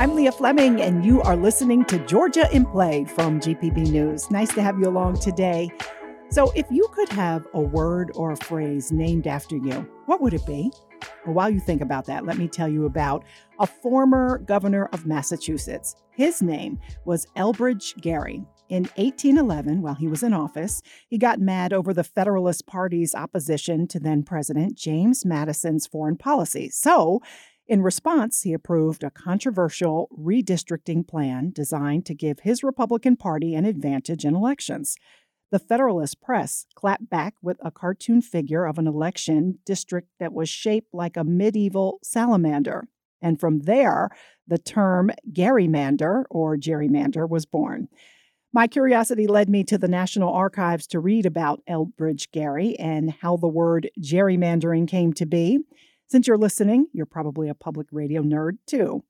I'm Leah Fleming, and you are listening to Georgia in Play from GPB News. Nice to have you along today. So, if you could have a word or a phrase named after you, what would it be? Well, while you think about that, let me tell you about a former governor of Massachusetts. His name was Elbridge Gerry. In 1811, while he was in office, he got mad over the Federalist Party's opposition to then President James Madison's foreign policy. So, in response, he approved a controversial redistricting plan designed to give his Republican Party an advantage in elections. The Federalist Press clapped back with a cartoon figure of an election district that was shaped like a medieval salamander. And from there, the term gerrymander or gerrymander was born. My curiosity led me to the National Archives to read about Elbridge Gerry and how the word gerrymandering came to be. Since you're listening, you're probably a public radio nerd too.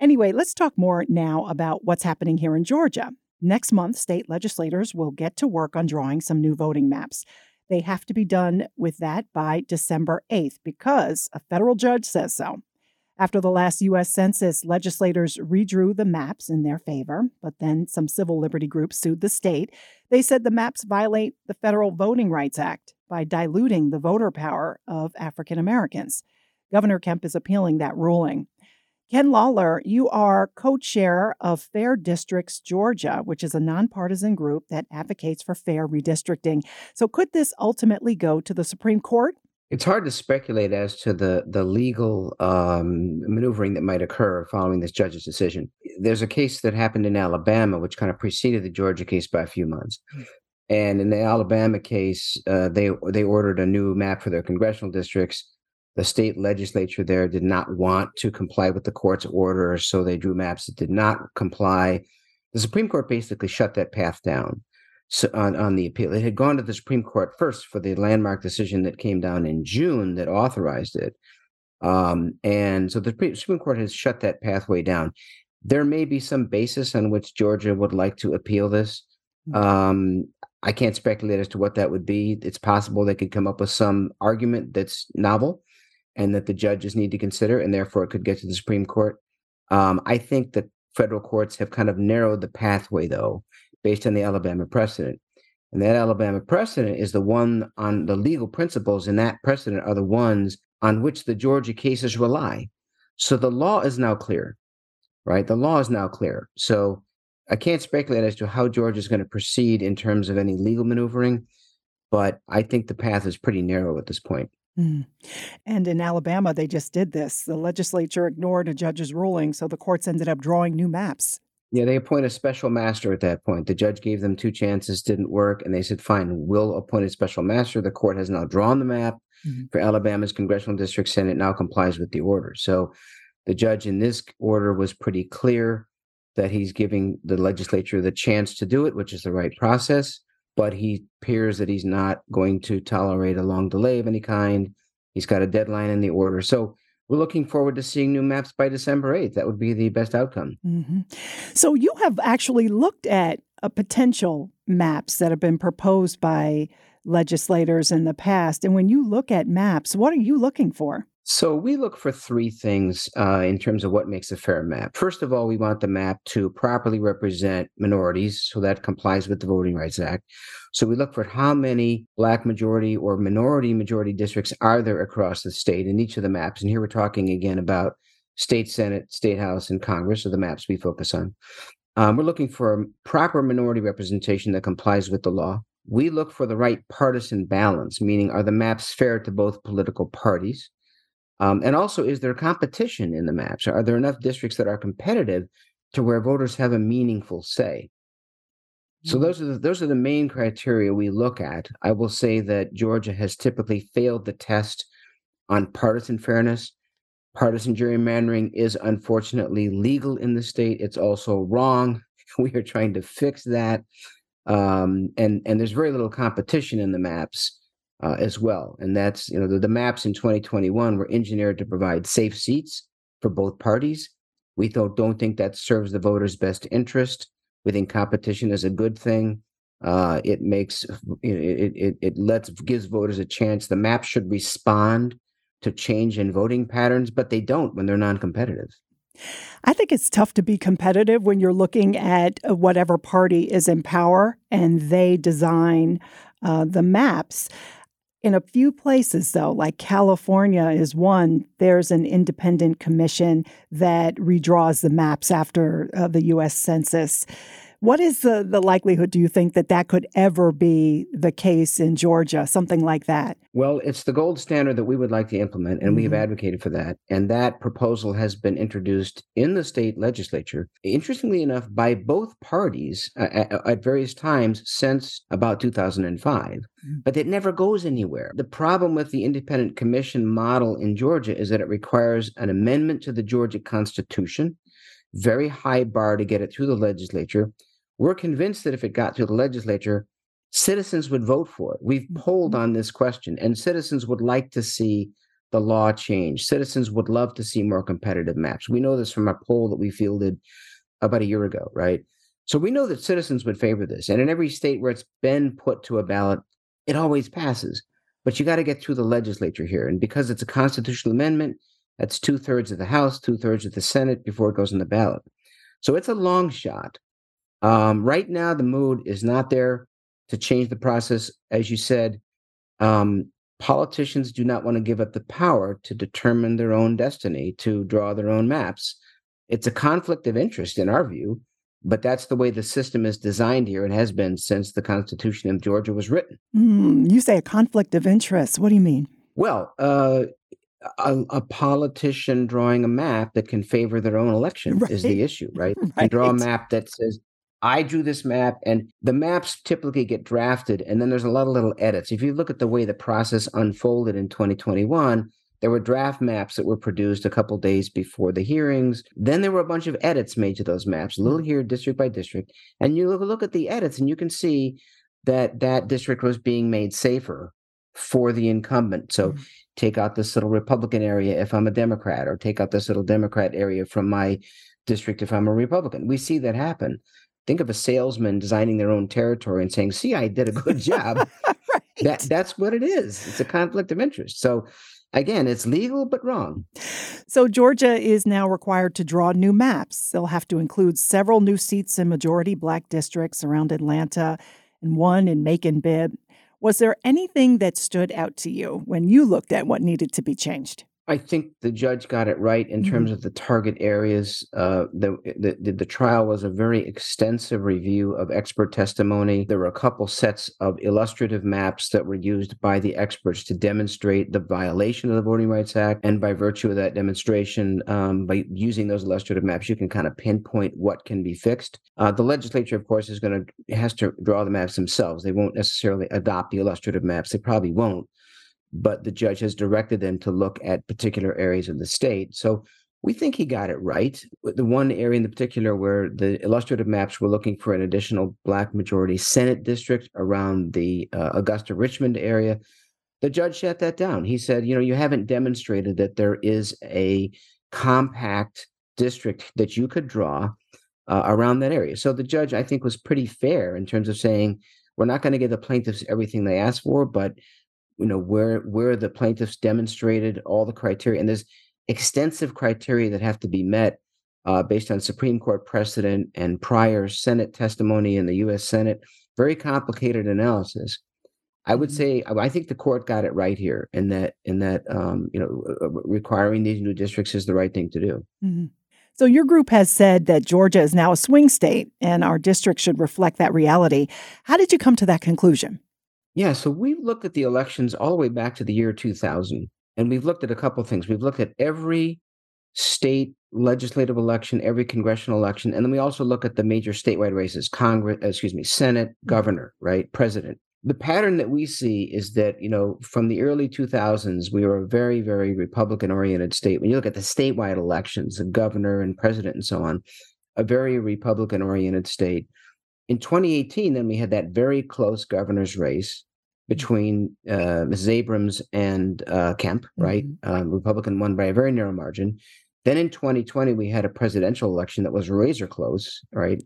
Anyway, let's talk more now about what's happening here in Georgia. Next month, state legislators will get to work on drawing some new voting maps. They have to be done with that by December 8th because a federal judge says so. After the last U.S. Census, legislators redrew the maps in their favor, but then some civil liberty groups sued the state. They said the maps violate the Federal Voting Rights Act by diluting the voter power of African Americans. Governor Kemp is appealing that ruling. Ken Lawler, you are co chair of Fair Districts Georgia, which is a nonpartisan group that advocates for fair redistricting. So, could this ultimately go to the Supreme Court? It's hard to speculate as to the the legal um, maneuvering that might occur following this judge's decision. There's a case that happened in Alabama, which kind of preceded the Georgia case by a few months. And in the Alabama case, uh, they they ordered a new map for their congressional districts the state legislature there did not want to comply with the court's order, so they drew maps that did not comply. The Supreme Court basically shut that path down so on, on the appeal. It had gone to the Supreme Court first for the landmark decision that came down in June that authorized it. Um, and so the Supreme Court has shut that pathway down. There may be some basis on which Georgia would like to appeal this. Hmm. Um, I can't speculate as to what that would be. It's possible they could come up with some argument that's novel and that the judges need to consider, and therefore it could get to the Supreme Court. Um, I think that federal courts have kind of narrowed the pathway, though, based on the Alabama precedent. And that Alabama precedent is the one on the legal principles, and that precedent are the ones on which the Georgia cases rely. So the law is now clear, right? The law is now clear. So I can't speculate as to how Georgia is going to proceed in terms of any legal maneuvering, but I think the path is pretty narrow at this point. Mm. And in Alabama, they just did this. The legislature ignored a judge's ruling, so the courts ended up drawing new maps. Yeah, they appoint a special master at that point. The judge gave them two chances, didn't work, and they said, fine, we'll appoint a special master. The court has now drawn the map mm-hmm. for Alabama's congressional district, Senate now complies with the order. So the judge in this order was pretty clear that he's giving the legislature the chance to do it, which is the right process but he appears that he's not going to tolerate a long delay of any kind. He's got a deadline in the order. So we're looking forward to seeing new maps by December 8th. That would be the best outcome. Mm-hmm. So you have actually looked at a potential maps that have been proposed by legislators in the past. And when you look at maps, what are you looking for? So we look for three things uh, in terms of what makes a fair map. First of all, we want the map to properly represent minorities, so that complies with the Voting Rights Act. So we look for how many Black majority or minority majority districts are there across the state in each of the maps. And here we're talking again about state Senate, state House, and Congress are the maps we focus on. Um, we're looking for proper minority representation that complies with the law. We look for the right partisan balance, meaning are the maps fair to both political parties? Um, and also, is there competition in the maps? Are there enough districts that are competitive to where voters have a meaningful say? So mm-hmm. those are the, those are the main criteria we look at. I will say that Georgia has typically failed the test on partisan fairness. Partisan gerrymandering is unfortunately legal in the state. It's also wrong. We are trying to fix that, um, and and there's very little competition in the maps uh, as well. And that's, you know, the, the maps in 2021 were engineered to provide safe seats for both parties. We don't, don't think that serves the voters' best interest. We think competition is a good thing. Uh, it makes it, it it lets gives voters a chance. The map should respond to change in voting patterns, but they don't when they're non-competitive. I think it's tough to be competitive when you're looking at uh, whatever party is in power and they design uh, the maps. In a few places, though, like California is one, there's an independent commission that redraws the maps after uh, the U.S. Census. What is the, the likelihood, do you think, that that could ever be the case in Georgia, something like that? Well, it's the gold standard that we would like to implement, and mm-hmm. we have mm-hmm. advocated for that. And that proposal has been introduced in the state legislature, interestingly enough, by both parties uh, at, at, various times since about 2005. Mm-hmm. But it never goes anywhere. The problem with the independent commission model in Georgia is that it requires an amendment to the Georgia Constitution, very high bar to get it through the legislature we're convinced that if it got to the legislature, citizens would vote for it. We've polled mm-hmm. on this question, and citizens would like to see the law change. Citizens would love to see more competitive maps. We know this from a poll that we fielded about a year ago, right? So we know that citizens would favor this. And in every state where it's been put to a ballot, it always passes. But you got to get through the legislature here. And because it's a constitutional amendment, that's two thirds of the House, two thirds of the Senate before it goes on the ballot. So it's a long shot. Um, right now, the mood is not there to change the process. As you said, um, politicians do not want to give up the power to determine their own destiny, to draw their own maps. It's a conflict of interest in our view, but that's the way the system is designed here and has been since the Constitution of Georgia was written. Mm, you say a conflict of interest. What do you mean? Well, uh, a, a, politician drawing a map that can favor their own election right. is the issue, right? right? draw a map that says I drew this map, and the maps typically get drafted, and then there's a lot of little edits. If you look at the way the process unfolded in 2021, there were draft maps that were produced a couple days before the hearings. Then there were a bunch of edits made to those maps, a little mm. here, district by district. And you look, look at the edits, and you can see that that district was being made safer for the incumbent. So mm-hmm. take out this little Republican area if I'm a Democrat, or take out this little Democrat area from my district if I'm a Republican. We see that happen think of a salesman designing their own territory and saying, "See, I did a good job." right. That that's what it is. It's a conflict of interest. So again, it's legal but wrong. So Georgia is now required to draw new maps. They'll have to include several new seats in majority black districts around Atlanta and one in Macon Bibb. Was there anything that stood out to you when you looked at what needed to be changed? I think the judge got it right in terms mm-hmm. of the target areas. Uh, the, the, the trial was a very extensive review of expert testimony. There were a couple sets of illustrative maps that were used by the experts to demonstrate the violation of the Voting Rights Act. And by virtue of that demonstration, um, by using those illustrative maps, you can kind of pinpoint what can be fixed. Uh, the legislature, of course, is going to has to draw the maps themselves. They won't necessarily adopt the illustrative maps. They probably won't but the judge has directed them to look at particular areas of the state. So we think he got it right. The one area in the particular where the illustrative maps were looking for an additional Black majority Senate district around the uh, Augusta Richmond area, the judge shut that down. He said, you know, you haven't demonstrated that there is a compact district that you could draw uh, around that area. So the judge, I think, was pretty fair in terms of saying, we're not going to give the plaintiffs everything they asked for, but you know where where the plaintiffs demonstrated all the criteria and there's extensive criteria that have to be met uh, based on supreme court precedent and prior senate testimony in the u.s senate very complicated analysis i would mm-hmm. say i think the court got it right here in that in that um, you know uh, uh, requiring these new districts is the right thing to do mm-hmm. So, your group has said that Georgia is now a swing state and our district should reflect that reality. How did you come to that conclusion? Yeah, so we've looked at the elections all the way back to the year 2000, and we've looked at a couple of things. We've looked at every state legislative election, every congressional election, and then we also look at the major statewide races: Congress, excuse me, Senate, mm-hmm. governor, right, president. The pattern that we see is that you know from the early 2000s we were a very very Republican oriented state. When you look at the statewide elections, the governor and president and so on, a very Republican oriented state in 2018, then we had that very close governor's race mm-hmm. between uh, Mrs. Abrams and uh, Kemp, right? Mm-hmm. Um, Republican won by a very narrow margin. Then in 2020, we had a presidential election that was razor close, right?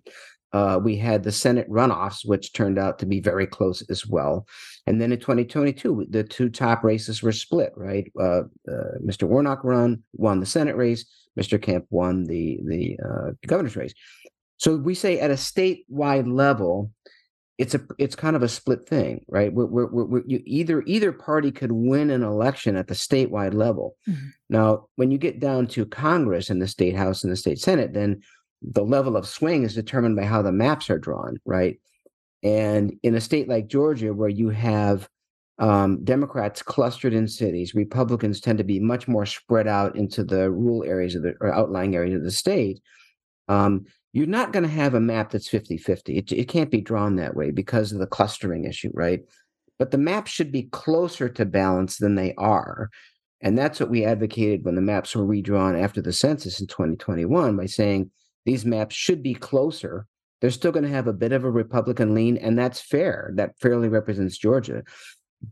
Uh, we had the Senate runoffs, which turned out to be very close as well. And then in 2022, the two top races were split, right? Uh, uh, Mr. Warnock run, won the Senate race. Mr. Kemp won the the uh, governor's race. So we say at a statewide level, it's a it's kind of a split thing, right? We're, we're, we're, you, either either party could win an election at the statewide level. Mm-hmm. Now, when you get down to Congress and the state house and the state senate, then the level of swing is determined by how the maps are drawn, right? And in a state like Georgia, where you have um, Democrats clustered in cities, Republicans tend to be much more spread out into the rural areas of the or outlying areas of the state. Um, you're not going to have a map that's 50 50. It, it can't be drawn that way because of the clustering issue, right? But the maps should be closer to balance than they are. And that's what we advocated when the maps were redrawn after the census in 2021 by saying these maps should be closer. They're still going to have a bit of a Republican lean, and that's fair. That fairly represents Georgia.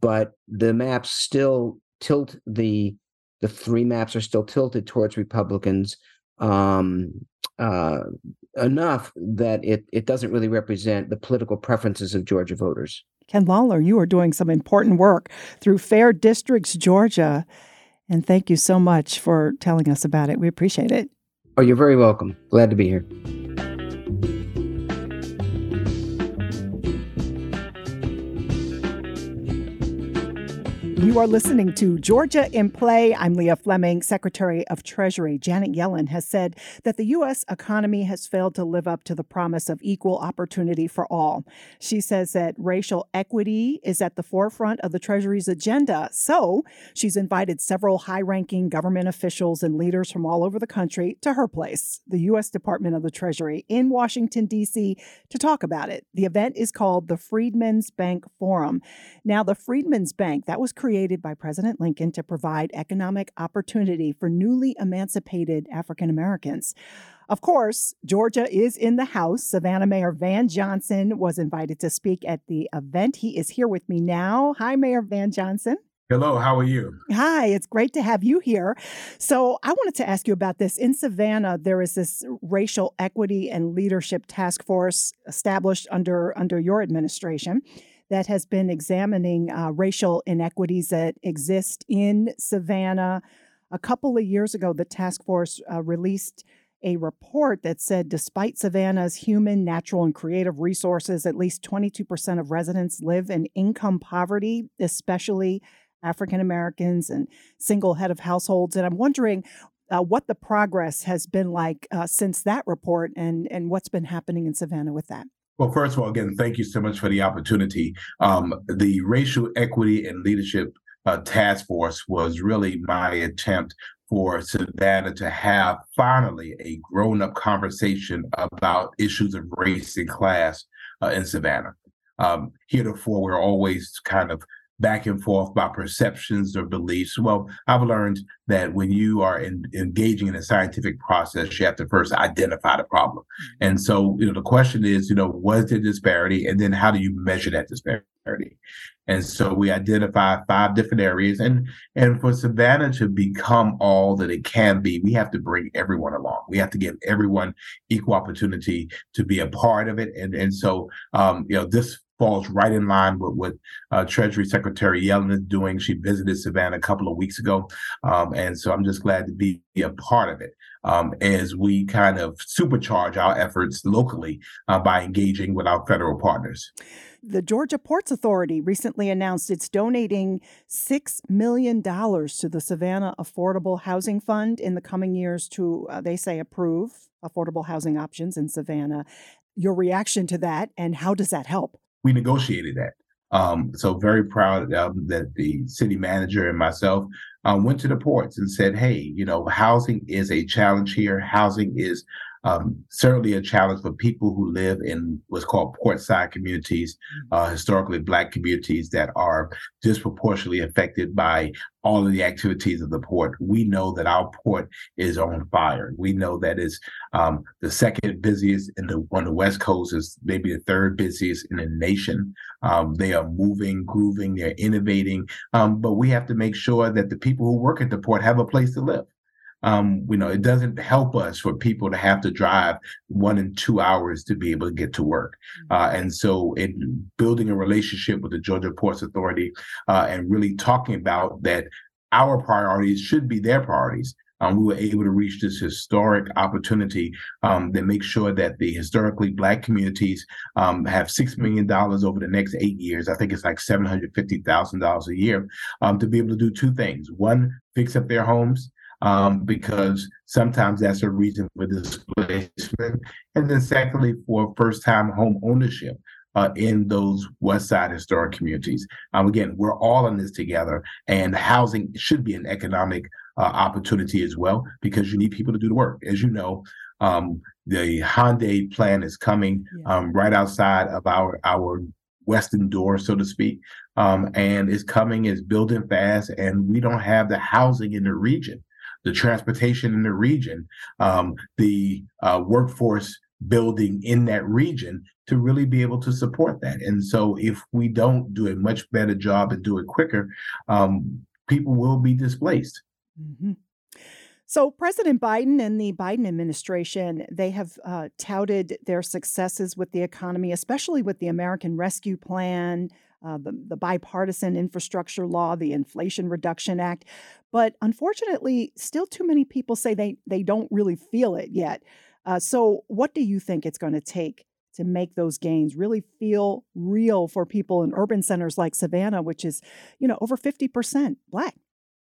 But the maps still tilt the the three maps are still tilted towards Republicans um, uh, enough that it it doesn't really represent the political preferences of Georgia voters. Ken Lawler, you are doing some important work through Fair Districts, Georgia. And thank you so much for telling us about it. We appreciate it. Oh, you're very welcome. Glad to be here. You are listening to Georgia in Play. I'm Leah Fleming. Secretary of Treasury Janet Yellen has said that the U.S. economy has failed to live up to the promise of equal opportunity for all. She says that racial equity is at the forefront of the Treasury's agenda. So she's invited several high ranking government officials and leaders from all over the country to her place, the U.S. Department of the Treasury in Washington, D.C., to talk about it. The event is called the Freedmen's Bank Forum. Now, the Freedmen's Bank, that was created created by President Lincoln to provide economic opportunity for newly emancipated African Americans. Of course, Georgia is in the House. Savannah Mayor Van Johnson was invited to speak at the event. He is here with me now. Hi, Mayor Van Johnson. Hello, how are you? Hi, it's great to have you here. So, I wanted to ask you about this. In Savannah, there is this racial equity and leadership task force established under under your administration that has been examining uh, racial inequities that exist in Savannah. A couple of years ago, the task force uh, released a report that said despite Savannah's human, natural, and creative resources, at least 22% of residents live in income poverty, especially African Americans and single head of households. And I'm wondering uh, what the progress has been like uh, since that report and, and what's been happening in Savannah with that. Well, first of all, again, thank you so much for the opportunity. Um, the Racial Equity and Leadership uh, Task Force was really my attempt for Savannah to have finally a grown up conversation about issues of race and class uh, in Savannah. Um, heretofore, we're always kind of back and forth by perceptions or beliefs. Well, I've learned that when you are in, engaging in a scientific process, you have to first identify the problem. Mm-hmm. And so, you know, the question is, you know, what is the disparity? And then how do you measure that disparity? And so we identify five different areas. And and for Savannah to become all that it can be, we have to bring everyone along. We have to give everyone equal opportunity to be a part of it. And and so um, you know, this falls right in line with what uh, Treasury Secretary Yellen is doing. She visited Savannah a couple of weeks ago. Um, and so I'm just glad to be a part of it um, as we kind of supercharge our efforts locally uh, by engaging with our federal partners. The Georgia Ports Authority recently announced it's donating $6 million to the Savannah Affordable Housing Fund in the coming years to, uh, they say, approve affordable housing options in Savannah. Your reaction to that, and how does that help? We negotiated that. Um, so very proud um, that the city manager and myself um, went to the ports and said, "Hey, you know, housing is a challenge here. Housing is um, certainly a challenge for people who live in what's called portside communities, uh, historically black communities that are disproportionately affected by all of the activities of the port. We know that our port is on fire. We know that it's um, the second busiest in the on the west coast is maybe the third busiest in the nation. Um, they are moving, grooving, they're innovating, um, but we have to make sure that the people who work at the port have a place to live um, you know, it doesn't help us for people to have to drive one and two hours to be able to get to work. Mm-hmm. Uh, and so, in building a relationship with the Georgia Ports Authority uh, and really talking about that our priorities should be their priorities. um, we were able to reach this historic opportunity um, that makes sure that the historically black communities um, have $6 million over the next eight years. I think it's like $750,000 a year um, to be able to do two things. One, fix up their homes. Um, because sometimes that's a reason for displacement. And then, secondly, for first time home ownership uh, in those West Side historic communities. Um, again, we're all in this together, and housing should be an economic uh, opportunity as well because you need people to do the work. As you know, um, the Hyundai plan is coming um, right outside of our our western door, so to speak, um, and it's coming, it's building fast, and we don't have the housing in the region, the transportation in the region, um, the uh, workforce building in that region to really be able to support that. And so, if we don't do a much better job and do it quicker, um, people will be displaced. Mm-hmm. So, President Biden and the Biden administration, they have uh, touted their successes with the economy, especially with the American Rescue Plan, uh, the, the bipartisan infrastructure law, the Inflation Reduction Act. But unfortunately, still too many people say they, they don't really feel it yet. Uh, so, what do you think it's going to take to make those gains really feel real for people in urban centers like Savannah, which is, you know, over 50% Black?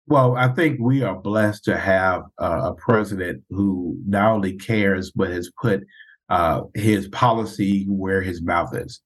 Well, I think we are blessed to have uh, a president who not only cares, but has put uh, his policy where his mouth is.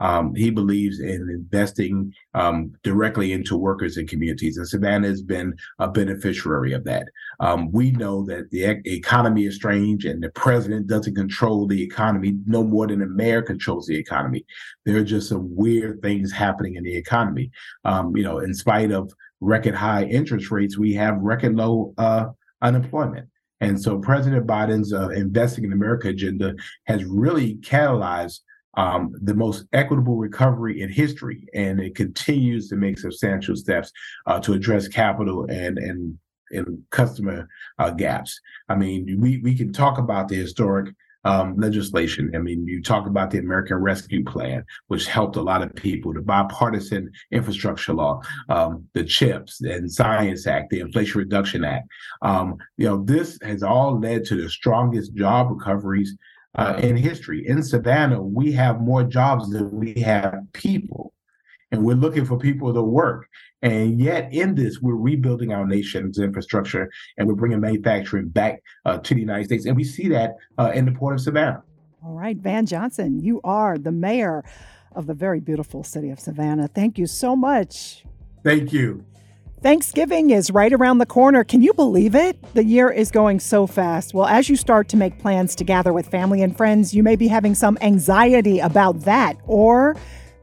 Um, he believes in investing um, directly into workers and communities, and Savannah has been a beneficiary of that. Um, we know that the economy is strange, and the president doesn't control the economy no more than the mayor controls the economy. There are just some weird things happening in the economy. Um, you know, in spite of record high interest rates, we have record low uh, unemployment. And so President Biden's uh, Investing in America agenda has really catalyzed um, the most equitable recovery in history, and it continues to make substantial steps uh, to address capital and and and customer uh, gaps. I mean, we we can talk about the historic um, legislation. I mean, you talk about the American Rescue Plan, which helped a lot of people, the bipartisan infrastructure law, um, the CHIPS and Science Act, the Inflation Reduction Act. Um, you know, this has all led to the strongest job recoveries uh, in history. In Savannah, we have more jobs than we have people, and we're looking for people to work. And yet, in this, we're rebuilding our nation's infrastructure and we're bringing manufacturing back uh, to the United States. And we see that uh, in the port of Savannah. All right, Van Johnson, you are the mayor of the very beautiful city of Savannah. Thank you so much. Thank you. Thanksgiving is right around the corner. Can you believe it? The year is going so fast. Well, as you start to make plans to gather with family and friends, you may be having some anxiety about that, or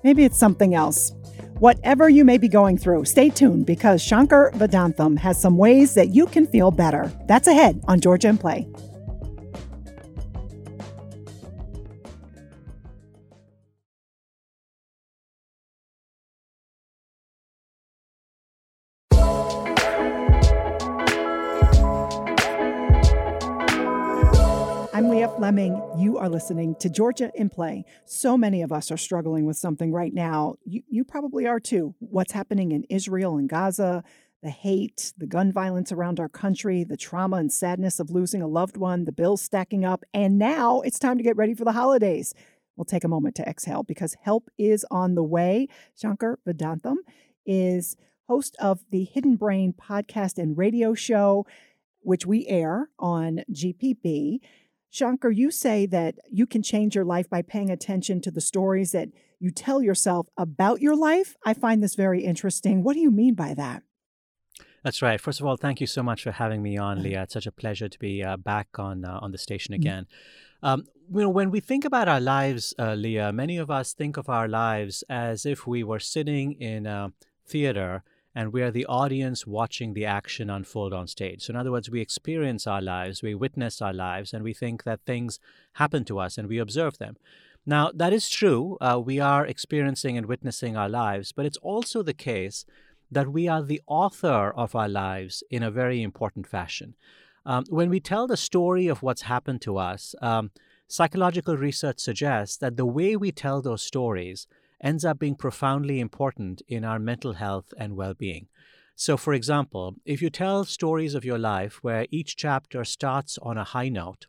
maybe it's something else. Whatever you may be going through, stay tuned because Shankar Vedantam has some ways that you can feel better. That's ahead on Georgia in Play. You are listening to Georgia in Play. So many of us are struggling with something right now. You, you probably are too. What's happening in Israel and Gaza, the hate, the gun violence around our country, the trauma and sadness of losing a loved one, the bills stacking up, and now it's time to get ready for the holidays. We'll take a moment to exhale because help is on the way. Shankar Vedantam is host of the Hidden Brain podcast and radio show, which we air on GPB. Shankar, you say that you can change your life by paying attention to the stories that you tell yourself about your life. I find this very interesting. What do you mean by that? That's right. First of all, thank you so much for having me on, Leah. It's such a pleasure to be uh, back on uh, on the station mm-hmm. again. Um, you know, when we think about our lives, uh, Leah, many of us think of our lives as if we were sitting in a theater and we are the audience watching the action unfold on stage. So, in other words, we experience our lives, we witness our lives, and we think that things happen to us and we observe them. Now, that is true. Uh, we are experiencing and witnessing our lives, but it's also the case that we are the author of our lives in a very important fashion. Um, when we tell the story of what's happened to us, um, psychological research suggests that the way we tell those stories ends up being profoundly important in our mental health and well being. So, for example, if you tell stories of your life where each chapter starts on a high note,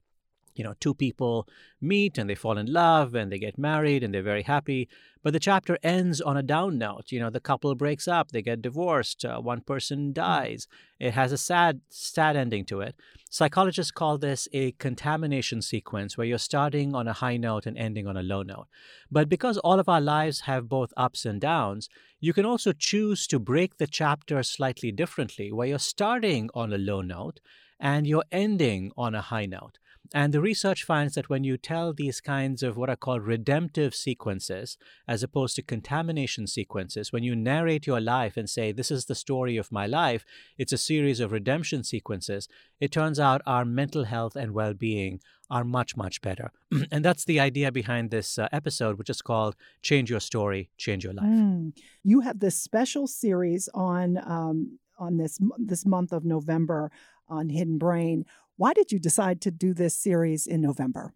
you know, two people meet and they fall in love and they get married and they're very happy. But the chapter ends on a down note. You know, the couple breaks up, they get divorced, uh, one person dies. It has a sad, sad ending to it. Psychologists call this a contamination sequence where you're starting on a high note and ending on a low note. But because all of our lives have both ups and downs, you can also choose to break the chapter slightly differently, where you're starting on a low note and you're ending on a high note. And the research finds that when you tell these kinds of what are called redemptive sequences, as opposed to contamination sequences, when you narrate your life and say, This is the story of my life, it's a series of redemption sequences, it turns out our mental health and well being are much, much better. and that's the idea behind this uh, episode, which is called Change Your Story, Change Your Life. Mm. You have this special series on. Um, on this this month of November on Hidden Brain why did you decide to do this series in November?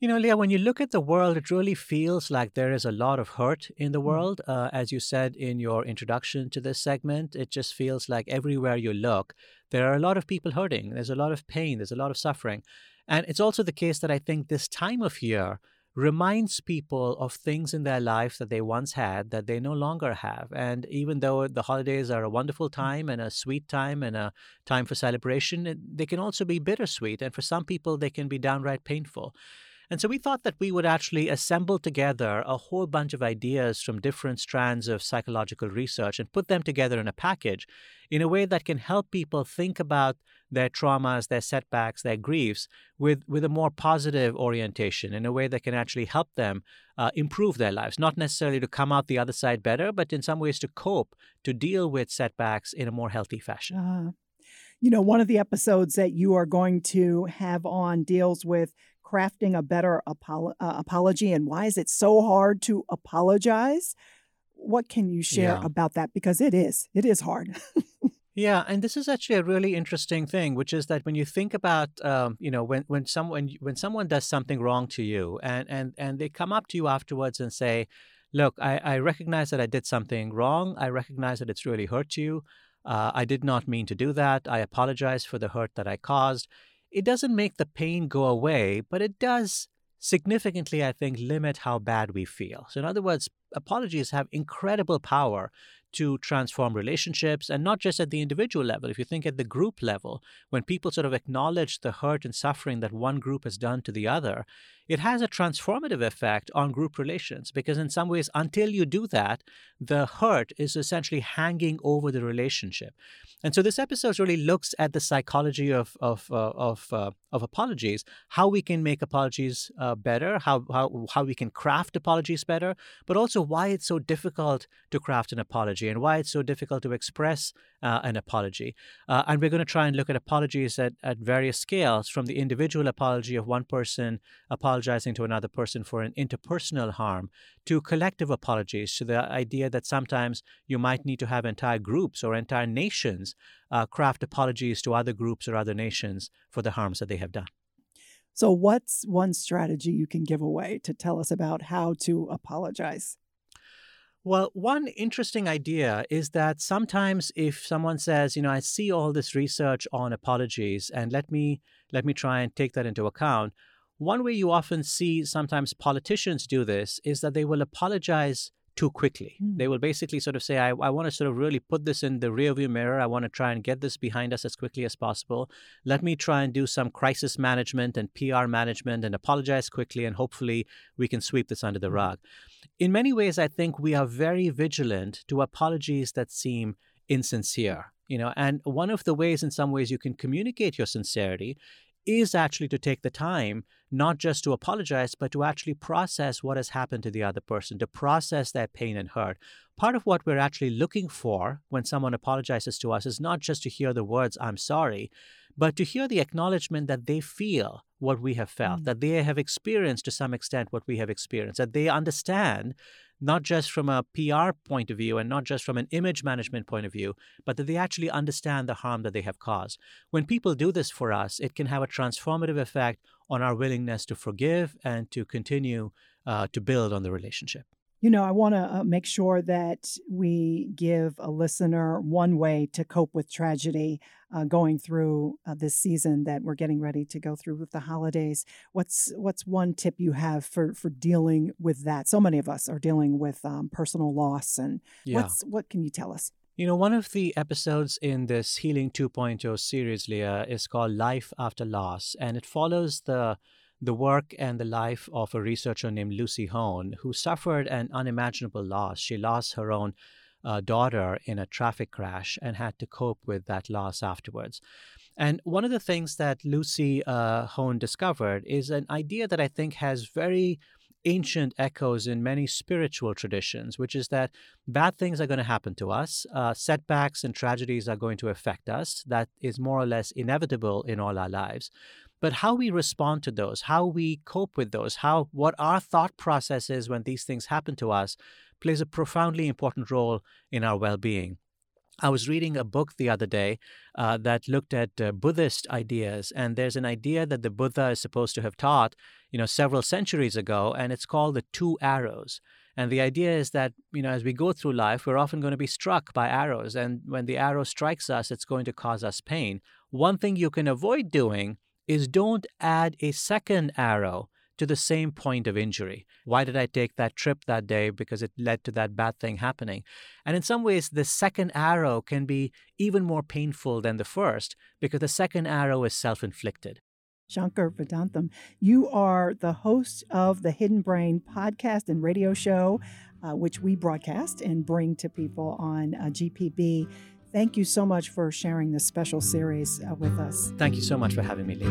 You know, Leah, when you look at the world, it really feels like there is a lot of hurt in the mm. world. Uh, as you said in your introduction to this segment, it just feels like everywhere you look, there are a lot of people hurting. There's a lot of pain, there's a lot of suffering. And it's also the case that I think this time of year, reminds people of things in their life that they once had that they no longer have. And even though the holidays are a wonderful mm. time and a sweet time and a time for celebration, they can also be bittersweet. And for some people, they can be downright painful. And so we thought that we would actually assemble together a whole bunch of ideas from different strands of psychological research and put them together in a package in a way that can help people think about their traumas, their setbacks, their griefs with, with a more positive orientation, in a way that can actually help them uh, improve their lives. Not necessarily to come out the other side better, but in some ways to cope, to deal with setbacks in a more healthy fashion. Uh, you know, one of the episodes that you are going to have on deals with crafting a better uh, apology and why is it so hard to apologize? What can you share yeah. about that? Because it is, it is hard. Yeah, and this is actually a really interesting thing, which is that when you think about, um, you know, when when someone when someone does something wrong to you, and and and they come up to you afterwards and say, "Look, I, I recognize that I did something wrong. I recognize that it's really hurt you. Uh, I did not mean to do that. I apologize for the hurt that I caused." It doesn't make the pain go away, but it does significantly, I think, limit how bad we feel. So, in other words, apologies have incredible power to transform relationships and not just at the individual level. If you think at the group level, when people sort of acknowledge the hurt and suffering that one group has done to the other, it has a transformative effect on group relations because, in some ways, until you do that, the hurt is essentially hanging over the relationship. And so, this episode really looks at the psychology of of uh, of, uh, of apologies, how we can make apologies uh, better, how, how how we can craft apologies better, but also why it's so difficult to craft an apology and why it's so difficult to express uh, an apology. Uh, and we're going to try and look at apologies at, at various scales from the individual apology of one person apologizing to another person for an interpersonal harm to collective apologies, to the idea that sometimes you might need to have entire groups or entire nations uh, craft apologies to other groups or other nations for the harms that they have done. So, what's one strategy you can give away to tell us about how to apologize? Well, one interesting idea is that sometimes if someone says, you know, I see all this research on apologies and let me let me try and take that into account, one way you often see sometimes politicians do this is that they will apologize too quickly. Mm. They will basically sort of say, I, I want to sort of really put this in the rearview mirror. I want to try and get this behind us as quickly as possible. Let me try and do some crisis management and PR management and apologize quickly, and hopefully we can sweep this under the hmm. rug. In many ways, I think we are very vigilant to apologies that seem insincere. You know, and one of the ways, in some ways, you can communicate your sincerity is actually to take the time not just to apologize, but to actually process what has happened to the other person, to process that pain and hurt. Part of what we're actually looking for when someone apologizes to us is not just to hear the words, I'm sorry, but to hear the acknowledgement that they feel what we have felt, mm. that they have experienced to some extent what we have experienced, that they understand not just from a PR point of view and not just from an image management point of view, but that they actually understand the harm that they have caused. When people do this for us, it can have a transformative effect on our willingness to forgive and to continue uh, to build on the relationship. You know, I want to uh, make sure that we give a listener one way to cope with tragedy uh, going through uh, this season that we're getting ready to go through with the holidays. What's what's one tip you have for for dealing with that? So many of us are dealing with um, personal loss, and yeah. what's what can you tell us? You know, one of the episodes in this Healing 2.0 series, Leah, is called Life After Loss, and it follows the the work and the life of a researcher named Lucy Hone, who suffered an unimaginable loss. She lost her own uh, daughter in a traffic crash and had to cope with that loss afterwards. And one of the things that Lucy uh, Hone discovered is an idea that I think has very ancient echoes in many spiritual traditions, which is that bad things are going to happen to us, uh, setbacks and tragedies are going to affect us. That is more or less inevitable in all our lives but how we respond to those, how we cope with those, how what our thought process is when these things happen to us plays a profoundly important role in our well-being. I was reading a book the other day uh, that looked at uh, Buddhist ideas, and there's an idea that the Buddha is supposed to have taught, you know, several centuries ago, and it's called the two arrows. And the idea is that, you know, as we go through life, we're often going to be struck by arrows, and when the arrow strikes us, it's going to cause us pain. One thing you can avoid doing is don't add a second arrow to the same point of injury. Why did I take that trip that day? Because it led to that bad thing happening. And in some ways, the second arrow can be even more painful than the first because the second arrow is self inflicted. Shankar Vedantam, you are the host of the Hidden Brain podcast and radio show, uh, which we broadcast and bring to people on uh, GPB. Thank you so much for sharing this special series uh, with us. Thank you so much for having me, Lee.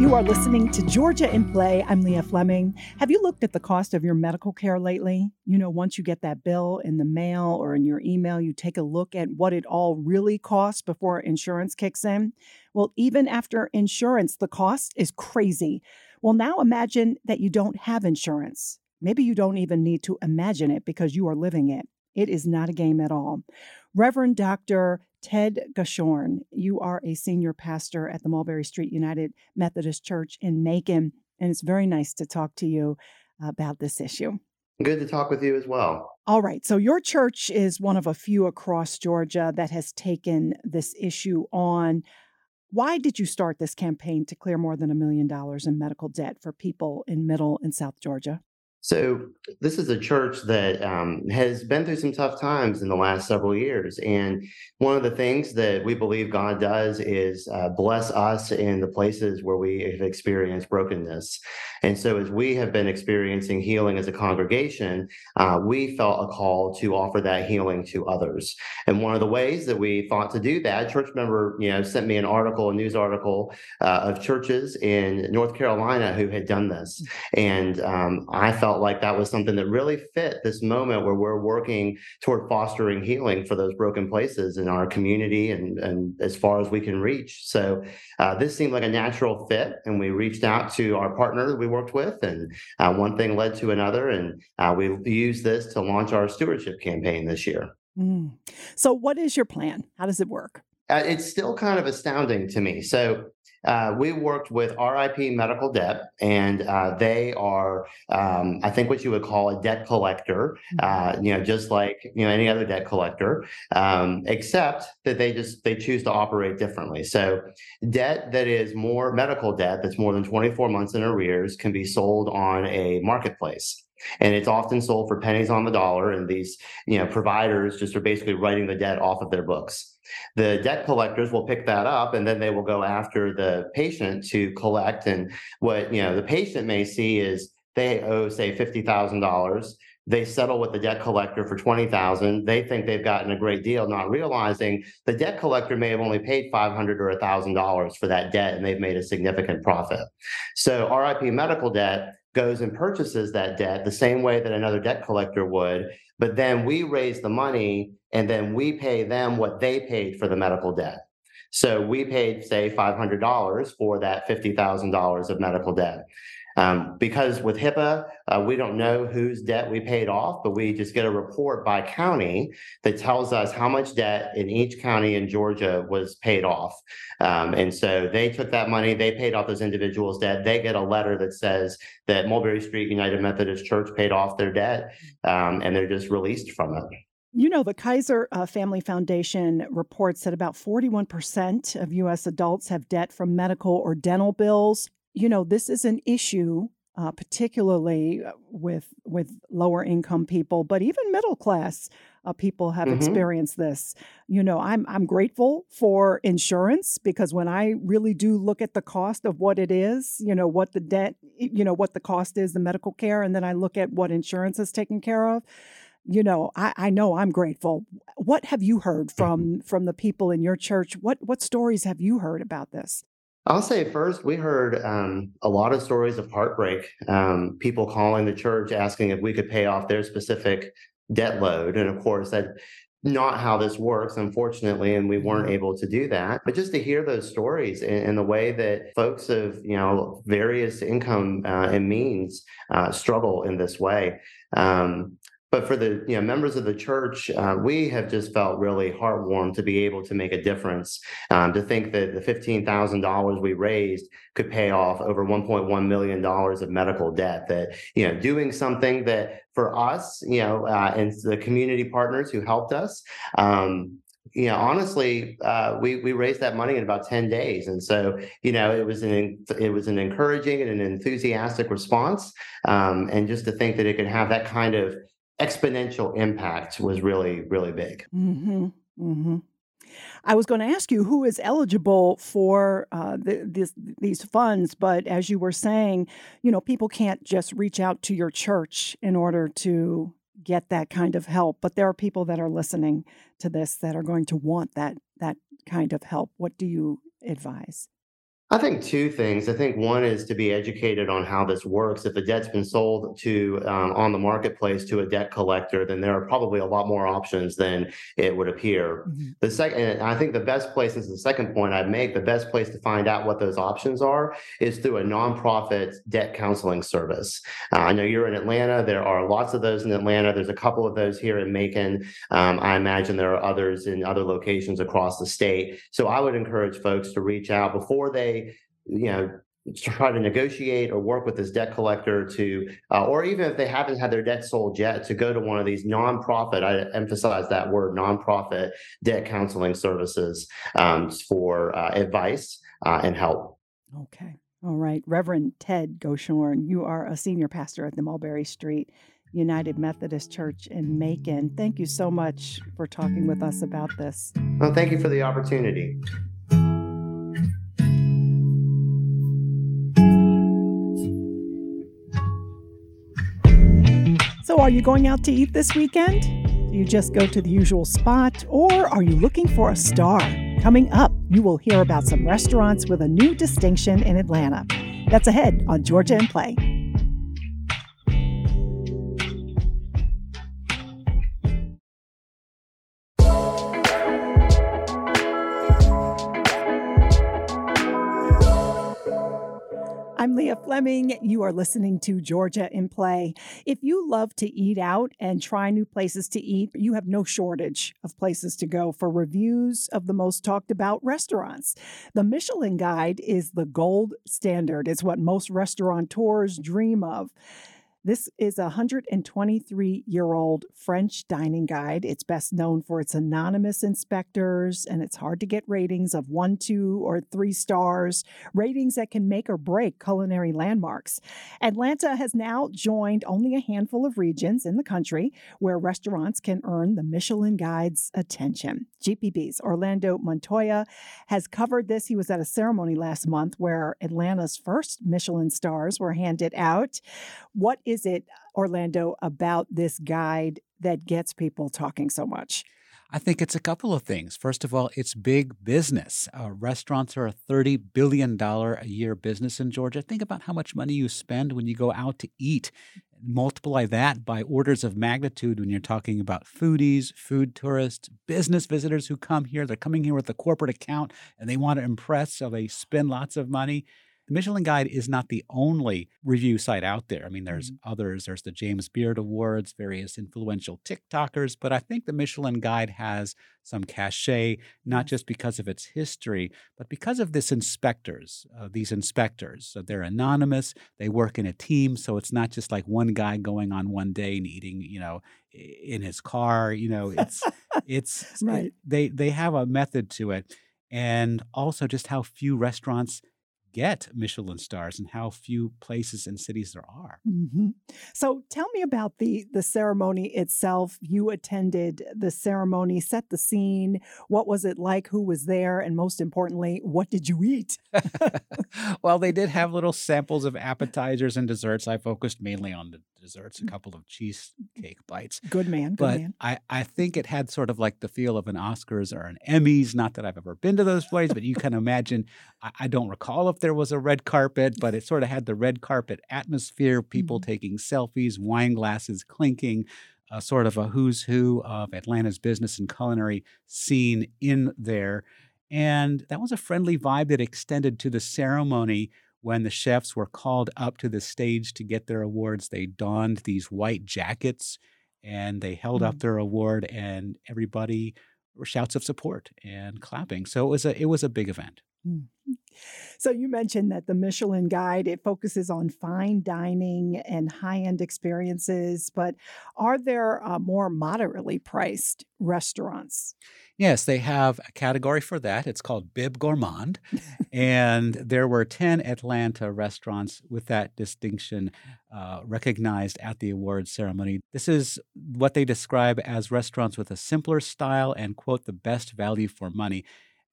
You are listening to Georgia in Play. I'm Leah Fleming. Have you looked at the cost of your medical care lately? You know, once you get that bill in the mail or in your email, you take a look at what it all really costs before insurance kicks in. Well, even after insurance, the cost is crazy. Well, now imagine that you don't have insurance. Maybe you don't even need to imagine it because you are living it. It is not a game at all. Reverend Dr. Ted Gashorn, you are a senior pastor at the Mulberry Street United Methodist Church in Macon, and it's very nice to talk to you about this issue. Good to talk with you as well. All right. So, your church is one of a few across Georgia that has taken this issue on. Why did you start this campaign to clear more than a million dollars in medical debt for people in Middle and South Georgia? So this is a church that um, has been through some tough times in the last several years, and one of the things that we believe God does is uh, bless us in the places where we have experienced brokenness. And so, as we have been experiencing healing as a congregation, uh, we felt a call to offer that healing to others. And one of the ways that we thought to do that, church member, you know, sent me an article, a news article uh, of churches in North Carolina who had done this, and um, I felt felt like that was something that really fit this moment where we're working toward fostering healing for those broken places in our community and, and as far as we can reach. So uh, this seemed like a natural fit, and we reached out to our partner that we worked with, and uh, one thing led to another, and uh, we used this to launch our stewardship campaign this year. Mm. So, what is your plan? How does it work? Uh, it's still kind of astounding to me. So, uh, we worked with RIP Medical Debt, and uh, they are, um, I think, what you would call a debt collector. Mm-hmm. Uh, you know, just like you know any other debt collector, um, except that they just they choose to operate differently. So, debt that is more medical debt that's more than 24 months in arrears can be sold on a marketplace and it's often sold for pennies on the dollar and these you know providers just are basically writing the debt off of their books the debt collectors will pick that up and then they will go after the patient to collect. And what you know the patient may see is they owe say $50000 they settle with the debt collector for 20000 they think they've gotten a great deal not realizing the debt collector may have only paid 500 or $1000 for that debt and they've made a significant profit. So rip medical debt goes and purchases that debt the same way that another debt collector would. But then we raise the money and then we pay them what they paid for the medical debt. So we paid, say, $500 for that $50,000 of medical debt. Um, because with HIPAA, uh, we don't know whose debt we paid off, but we just get a report by county that tells us how much debt in each county in Georgia was paid off. Um, and so they took that money, they paid off those individuals' debt. They get a letter that says that Mulberry Street United Methodist Church paid off their debt, um, and they're just released from it. You know, the Kaiser uh, Family Foundation reports that about 41% of U.S. adults have debt from medical or dental bills. You know, this is an issue, uh, particularly uh, with with lower income people, but even middle class uh, people have mm-hmm. experienced this. You know, I'm I'm grateful for insurance because when I really do look at the cost of what it is, you know, what the debt, you know, what the cost is, the medical care, and then I look at what insurance is taken care of you know I, I know i'm grateful what have you heard mm-hmm. from from the people in your church what what stories have you heard about this I'll say first, we heard um, a lot of stories of heartbreak. Um, people calling the church asking if we could pay off their specific debt load, and of course, that not how this works, unfortunately, and we weren't mm-hmm. able to do that. But just to hear those stories and, the way that folks of you know various income uh, and means uh, struggle in this way. Um, but for the you know members of the church, uh, we have just felt really heartwarmed to be able to make a difference. Um, to think that the fifteen thousand dollars we raised could pay off over one point one million dollars of medical debt. That you know, doing something that for us, you know, uh, and the community partners who helped us. Um, you know, honestly, uh, we we raised that money in about ten days, and so you know, it was an it was an encouraging and an enthusiastic response, um, and just to think that it could have that kind of exponential impact was really, really big. Mm-hmm. Mm-hmm. I was going to ask you who is eligible for uh, the, this, these funds, but as you were saying, you know, people can't just reach out to your church in order to get that kind of help. But there are people that are listening to this that are going to want that that kind of help. What do you advise? I think two things. I think one is to be educated on how this works. If a debt's been sold to um, on the marketplace to a debt collector, then there are probably a lot more options than it would appear. Mm-hmm. The second, I think the best place this is the second point I'd make. The best place to find out what those options are is through a nonprofit debt counseling service. Uh, I know you're in Atlanta. There are lots of those in Atlanta. There's a couple of those here in Macon. Um, I imagine there are others in other locations across the state. So I would encourage folks to reach out before they you know to try to negotiate or work with this debt collector to, uh, or even if they haven't had their debt sold yet, to go to one of these nonprofit, I emphasize that word, nonprofit debt counseling services um, for uh, advice uh, and help. Okay. All right. Reverend Ted Goshorn, you are a senior pastor at the Mulberry Street United Methodist Church in Macon. Thank you so much for talking with us about this. Well, thank you for the opportunity. So, are you going out to eat this weekend? Do you just go to the usual spot, or are you looking for a star? Coming up, you will hear about some restaurants with a new distinction in Atlanta. That's ahead on Georgia in Play. Fleming. You are listening to Georgia in Play. If you love to eat out and try new places to eat, you have no shortage of places to go for reviews of the most talked about restaurants. The Michelin Guide is the gold standard, it's what most restaurateurs dream of. This is a 123 year old French dining guide. It's best known for its anonymous inspectors, and it's hard to get ratings of one, two, or three stars, ratings that can make or break culinary landmarks. Atlanta has now joined only a handful of regions in the country where restaurants can earn the Michelin Guide's attention. GPB's Orlando Montoya has covered this. He was at a ceremony last month where Atlanta's first Michelin stars were handed out. What is it, Orlando, about this guide that gets people talking so much? I think it's a couple of things. First of all, it's big business. Uh, restaurants are a $30 billion a year business in Georgia. Think about how much money you spend when you go out to eat. Multiply that by orders of magnitude when you're talking about foodies, food tourists, business visitors who come here. They're coming here with a corporate account and they want to impress, so they spend lots of money. The Michelin Guide is not the only review site out there. I mean, there's Mm-hmm. others. There's the James Beard Awards, various influential TikTokers, but I think the Michelin Guide has some cachet, not just because of its history, but because of this inspectors, uh, these inspectors. So they're anonymous. They work in a team, so it's not just like one guy going on one day and eating, you know, in his car. You know, it's it's Right. they they have a method to it, and also just how few restaurants get Michelin stars and how few places and cities there are. hmm So tell me about the the ceremony itself. You attended the ceremony, set the scene. What was it like? Who was there? And most importantly, what did you eat? well, they did have little samples of appetizers and desserts. I focused mainly on the desserts, a couple of cheesecake bites. Good man, good But man. I, I think it had sort of like the feel of an Oscars or an Emmys. Not that I've ever been to those places, but you can imagine. I, I don't recall if there was a red carpet, but it sort of had the red carpet atmosphere, people Mhm. taking selfies, wine glasses clinking, uh, sort of a who's who of Atlanta's business and culinary scene in there. And that was a friendly vibe that extended to the ceremony when the chefs were called up to the stage to get their awards. They donned these white jackets and they held up Mm. their award, and everybody were shouts of support and clapping. So it was a it was a big event. Mm. So you mentioned that the Michelin Guide it focuses on fine dining and high-end experiences, but are there uh, more moderately priced restaurants? Yes, they have a category for that. It's called Bib Gourmand. and there were 10 Atlanta restaurants with that distinction uh, recognized at the awards ceremony. This is what they describe as restaurants with a simpler style and, quote, the best value for money.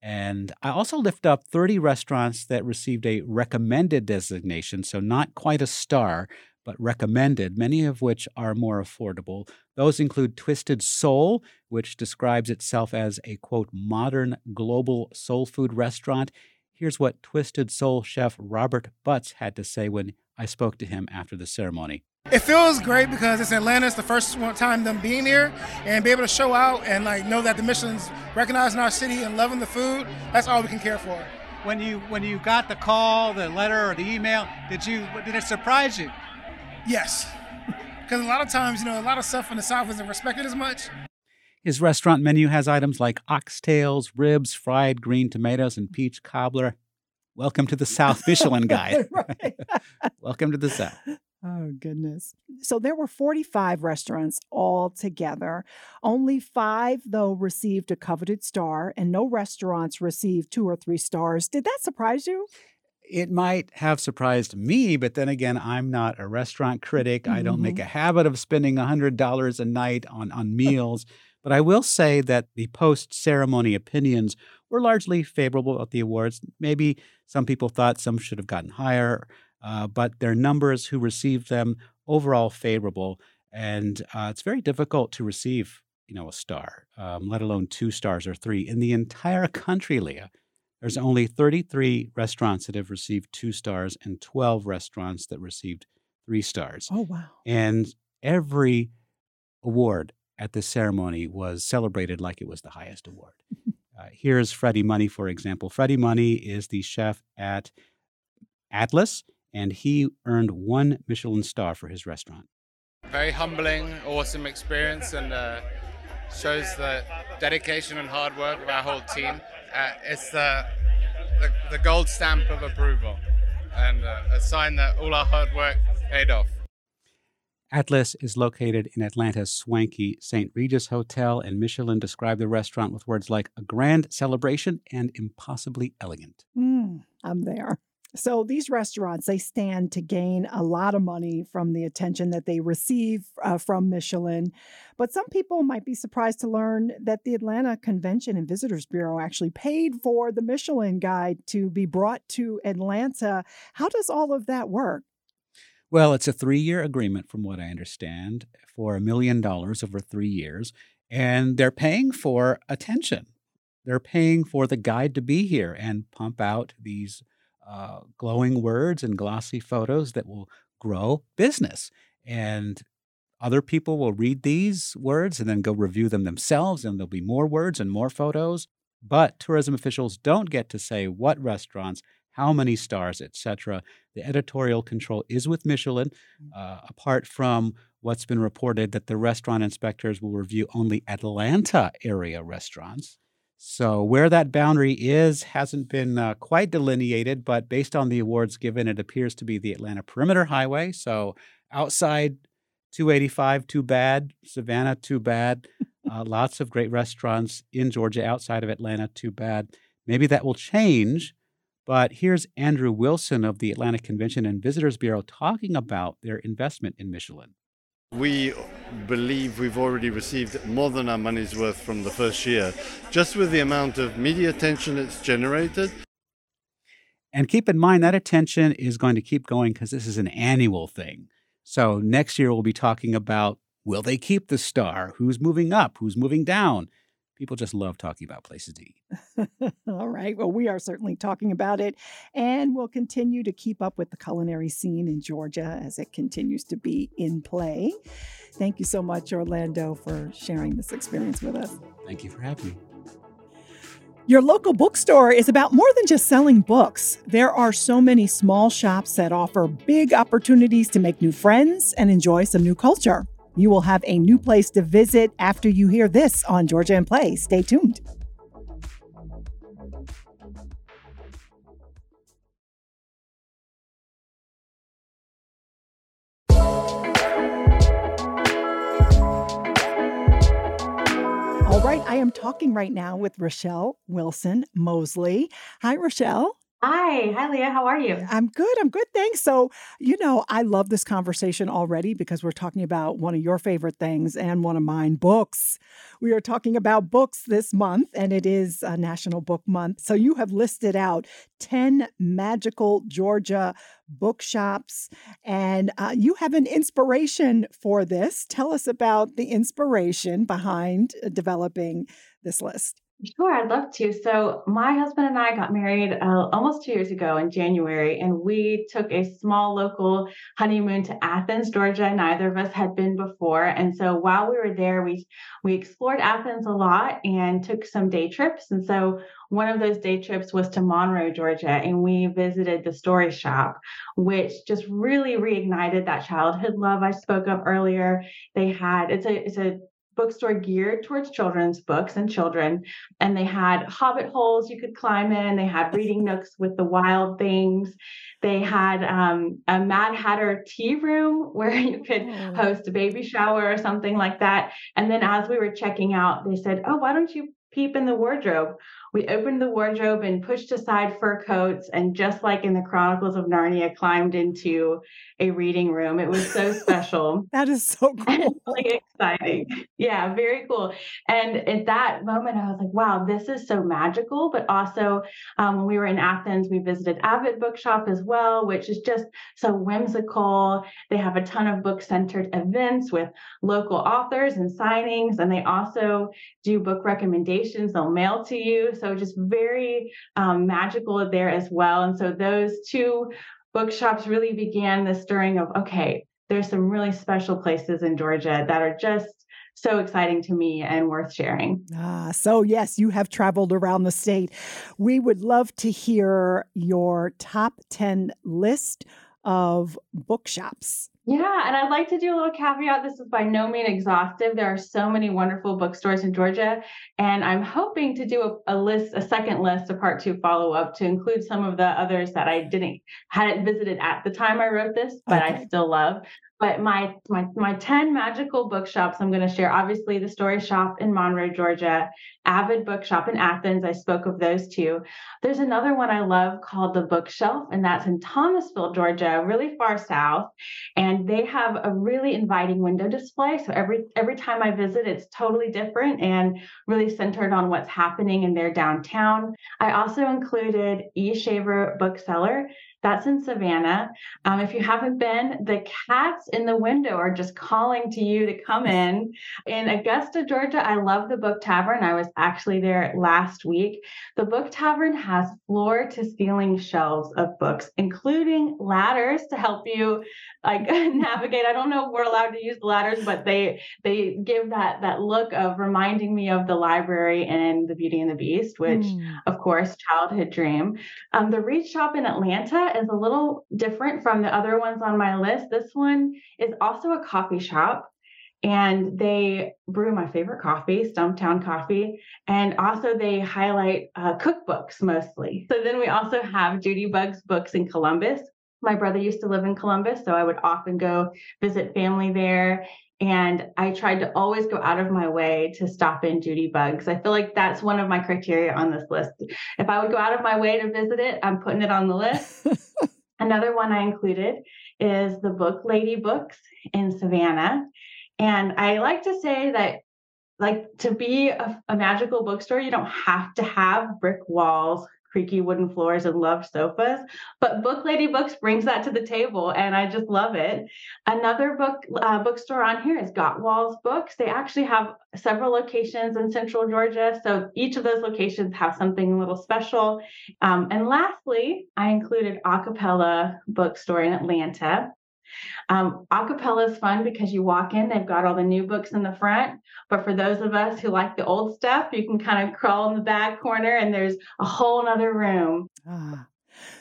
And I also lift up 30 restaurants that received a recommended designation, so not quite a star, but recommended, many of which are more affordable. Those include Twisted Soul, which describes itself as a quote, modern global soul food restaurant. Here's what Twisted Soul chef Robert Butts had to say when I spoke to him after the ceremony. It feels great because it's Atlanta. It's the first one time them being here and be able to show out and like know that the Michelin's recognizing our city and loving the food. That's all we can care for. When you when you got the call, the letter, or the email, did you did it surprise you? Yes, because a lot of times you know a lot of stuff in the South isn't respected as much. His restaurant menu has items like oxtails, ribs, fried green tomatoes, and peach cobbler. Welcome to the South Michelin Guide. Right. Welcome to the South. Oh, goodness. So there were 45 restaurants all together. Only five, though, received a coveted star, and no restaurants received two or three stars. Did that surprise you? It might have surprised me, but then again, I'm not a restaurant critic. I don't make mm-hmm. a habit of spending $100 a night on, on meals. But I will say that the post ceremony opinions were largely favorable at the awards. Maybe some people thought some should have gotten higher, uh, but their numbers who received them overall favorable. And uh, it's very difficult to receive, you know, a star, um, let alone two stars or three in the entire country, Leah. There's only 33 restaurants that have received two stars and 12 restaurants that received three stars. Oh, wow. And every award at this ceremony was celebrated like it was the highest award. Uh, here's Freddy Money, for example. Freddy Money is the chef at Atlas, and he earned one Michelin star for his restaurant. Very humbling, awesome experience, and uh, shows the dedication and hard work of our whole team. Uh, it's the, the the gold stamp of approval, and uh, a sign that all our hard work paid off. Atlas is located in Atlanta's swanky St. Regis Hotel, and Michelin described the restaurant with words like a grand celebration and impossibly elegant. Mm, I'm there. So these restaurants, they stand to gain a lot of money from the attention that they receive uh, from Michelin. But some people might be surprised to learn that the Atlanta Convention and Visitors Bureau actually paid for the Michelin guide to be brought to Atlanta. How does all of that work? Well, it's a three year agreement, from what I understand, for a million dollars over three years. And they're paying for attention. They're paying for the guide to be here and pump out these uh, glowing words and glossy photos that will grow business. And other people will read these words and then go review them themselves, and there'll be more words and more photos. But tourism officials don't get to say what restaurants how many stars, etc. The editorial control is with Michelin, mm. uh, apart from what's been reported that the restaurant inspectors will review only Atlanta area restaurants. So, where that boundary is hasn't been uh, quite delineated, but based on the awards given, it appears to be the Atlanta Perimeter Highway. So, outside 285, too bad. Savannah, too bad. Uh, lots of great restaurants in Georgia outside of Atlanta, too bad. Maybe that will change. But here's Andrew Wilson of the Atlanta Convention and Visitors Bureau talking about their investment in Michelin. We believe we've already received more than our money's worth from the first year, just with the amount of media attention it's generated. And keep in mind that attention is going to keep going because this is an annual thing. So next year we'll be talking about will they keep the star? Who's moving up? Who's moving down? People just love talking about places to eat. All right. Well, we are certainly talking about it, and we'll continue to keep up with the culinary scene in Georgia as it continues to be in play. Thank you so much, Orlando, for sharing this experience with us. Thank you for having me. Your local bookstore is about more than just selling books. There are so many small shops that offer big opportunities to make new friends and enjoy some new culture. You will have a new place to visit after you hear this on Georgia in Play. Stay tuned. All right, I am talking right now with Rochelle Wilson Mosley. Hi, Rochelle. Hi. Hi, Leah. How are you? I'm good. I'm good. Thanks. So, you know, I love this conversation already because we're talking about one of your favorite things and one of mine books. We are talking about books this month, and it is a National Book Month. So, you have listed out 10 magical Georgia bookshops, and uh, you have an inspiration for this. Tell us about the inspiration behind uh, developing this list. Sure, I'd love to. So, my husband and I got married uh, almost two years ago in January, and we took a small local honeymoon to Athens, Georgia. Neither of us had been before, and so while we were there, we we explored Athens a lot and took some day trips. And so, one of those day trips was to Monroe, Georgia, and we visited the Story Shop, which just really reignited that childhood love I spoke of earlier. They had it's a it's a bookstore geared towards children's books and children. And they had hobbit holes you could climb in. They had reading nooks with the wild things. They had um, a Mad Hatter tea room where you could oh. host a baby shower or something like that. And then as we were checking out, they said, Oh, why don't you peep in the wardrobe? We opened the wardrobe and pushed aside fur coats, and just like in the Chronicles of Narnia, climbed into a reading room. It was so special. that is so cool. really exciting. Yeah, very cool. And at that moment, I was like, wow, this is so magical. But also, um, when we were in Athens, we visited Avid Bookshop as well, which is just so whimsical. They have a ton of book centered events with local authors and signings, and they also do book recommendations they'll mail to you. So so just very um, magical there as well. And so those two bookshops really began the stirring of okay, there's some really special places in Georgia that are just so exciting to me and worth sharing. Ah, so yes, you have traveled around the state. We would love to hear your top 10 list of bookshops. Yeah, and I'd like to do a little caveat. This is by no means exhaustive. There are so many wonderful bookstores in Georgia, and I'm hoping to do a, a list, a second list, a part two follow up to include some of the others that I didn't hadn't visited at the time I wrote this, but okay. I still love. But my my my 10 magical bookshops I'm going to share. Obviously, the Story Shop in Monroe, Georgia, Avid Bookshop in Athens. I spoke of those two. There's another one I love called the Bookshelf, and that's in Thomasville, Georgia, really far south. And they have a really inviting window display. So every every time I visit, it's totally different and really centered on what's happening in their downtown. I also included E. Shaver Bookseller. That's in Savannah. Um, if you haven't been, the cats in the window are just calling to you to come in. In Augusta, Georgia, I love the Book Tavern. I was actually there last week. The Book Tavern has floor to ceiling shelves of books, including ladders to help you like navigate. I don't know if we're allowed to use the ladders, but they they give that that look of reminding me of the library and the Beauty and the Beast, which mm. of course childhood dream. Um, the Reed Shop in Atlanta is a little different from the other ones on my list. This one is also a coffee shop and they brew my favorite coffee, Stumptown Coffee, and also they highlight uh, cookbooks mostly. So then we also have Judy Bug's Books in Columbus, my brother used to live in Columbus, so I would often go visit family there. And I tried to always go out of my way to stop in Judy Bug's. I feel like that's one of my criteria on this list. If I would go out of my way to visit it, I'm putting it on the list. Another one I included is the book Lady Books in Savannah. And I like to say that like to be a, a, magical bookstore, you don't have to have brick walls, creaky wooden floors and loved sofas. But Book Lady Books brings that to the table, and I just love it. Another book uh, bookstore on here is Gottwals Books. They actually have several locations in Central Georgia, so each of those locations have something a little special. Um, and lastly, I included A Cappella Bookstore in Atlanta. Um, A Cappella is fun because you walk in, they've got all the new books in the front. But for those of us who like the old stuff, you can kind of crawl in the back corner and there's a whole other room. Ah.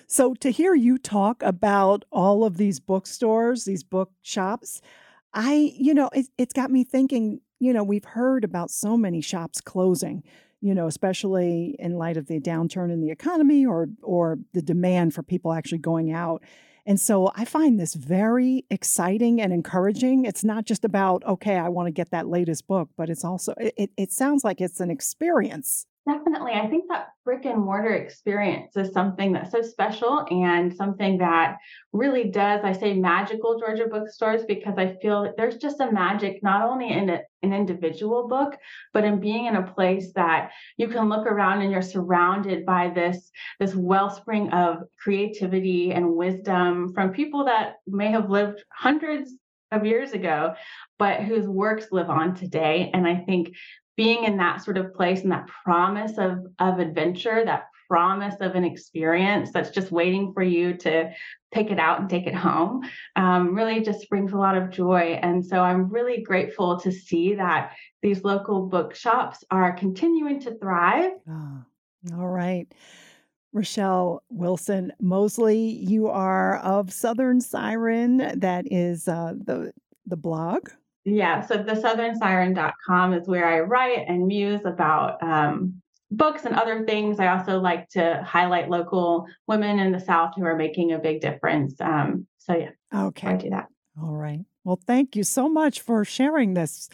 So to hear you talk about all of these bookstores, these bookshops, I, you know, it, it's got me thinking, you know, we've heard about so many shops closing you know, especially in light of the downturn in the economy or or the demand for people actually going out. And so I find this very exciting and encouraging. It's not just about, okay, I want to get that latest book, but it's also, it, it sounds like it's an experience. Definitely. I think that brick and mortar experience is something that's so special and something that really does, I say magical Georgia bookstores because I feel that there's just a magic not only in a, an individual book, but in being in a place that you can look around and you're surrounded by this, this wellspring of creativity and wisdom from people that may have lived hundreds of years ago, but whose works live on today. And I think being in that sort of place and that promise of of adventure that promise of an experience that's just waiting for you to pick it out and take it home um, really just brings a lot of joy. And so i'm really grateful to see that these local bookshops are continuing to thrive. Oh, all right. Rochelle Wilson Mosley, you are of Southern Siren. That is uh, the the blog yeah, so the southernsiren.com is where I write and muse about um, books and other things. I also like to highlight local women in the South who are making a big difference. Um, so, yeah, okay. I do that. All right. Well, thank you so much for sharing this.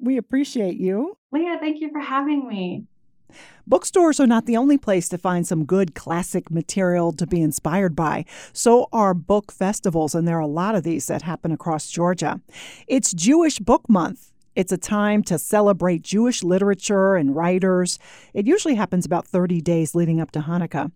We appreciate you. Leah, thank you for having me. Bookstores are not the only place to find some good classic material to be inspired by. So are book festivals, and there are a lot of these that happen across Georgia. It's Jewish Book Month. It's a time to celebrate Jewish literature and writers. It usually happens about 30 days leading up to Hanukkah.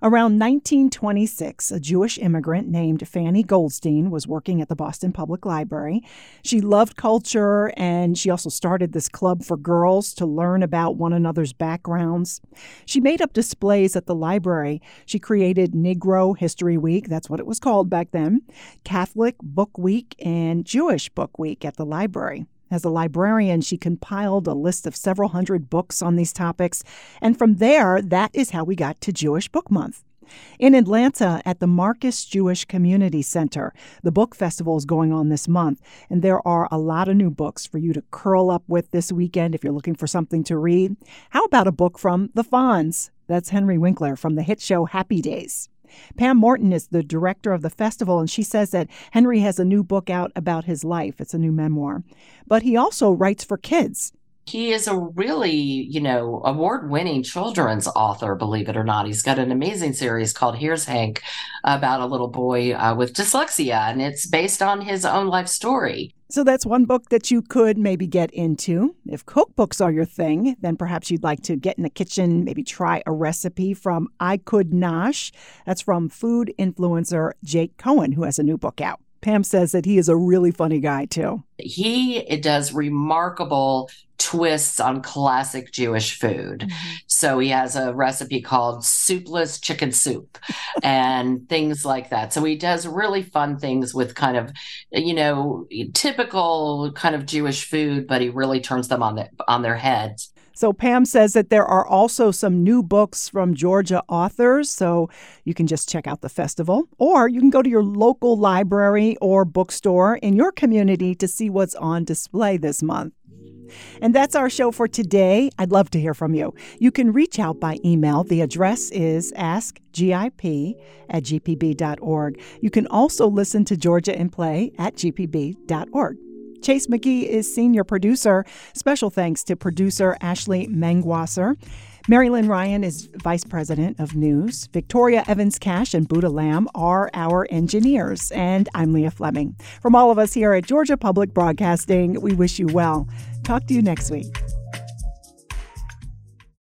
Around 1926, a Jewish immigrant named Fanny Goldstein was working at the Boston Public Library. She loved culture and she also started this club for girls to learn about one another's backgrounds. She made up displays at the library. She created Negro History Week, that's what it was called back then, Catholic Book Week, and Jewish Book Week at the library. As a librarian, she compiled a list of several hundred books on these topics, and from there, that is how we got to Jewish Book Month. In Atlanta, at the Marcus Jewish Community Center, the book festival is going on this month, and there are a lot of new books for you to curl up with this weekend if you're looking for something to read. How about a book from the Fonz? That's Henry Winkler from the hit show Happy Days. Pam Morton is the director of the festival, and she says that Henry has a new book out about his life. It's a new memoir. But he also writes for kids. He is a really, you know, award winning children's author, believe it or not. He's got an amazing series called Here's Hank about a little boy uh, with dyslexia, and it's based on his own life story. So that's one book that you could maybe get into. If cookbooks are your thing, then perhaps you'd like to get in the kitchen, maybe try a recipe from I Could Nosh. That's from food influencer Jake Cohen, who has a new book out. Pam says that he is a really funny guy, too. He does remarkable twists on classic Jewish food. Mm-hmm. So he has a recipe called soupless chicken soup and things like that. So he does really fun things with kind of, you know, typical kind of Jewish food, but he really turns them on the, on their heads. So Pam says that there are also some new books from Georgia authors, so you can just check out the festival, or you can go to your local library or bookstore in your community to see what's on display this month. And that's our show for today. I'd love to hear from you. You can reach out by email. The address is askgip at gpb.org. You can also listen to Georgia in Play at gpb.org. Chase McGee is senior producer. Special thanks to producer Ashley Mangwasser. Marilyn Ryan is vice president of news. Victoria Evans Cash and Buddha Lamb are our engineers. And I'm Leah Fleming. From all of us here at Georgia Public Broadcasting, we wish you well. Talk to you next week.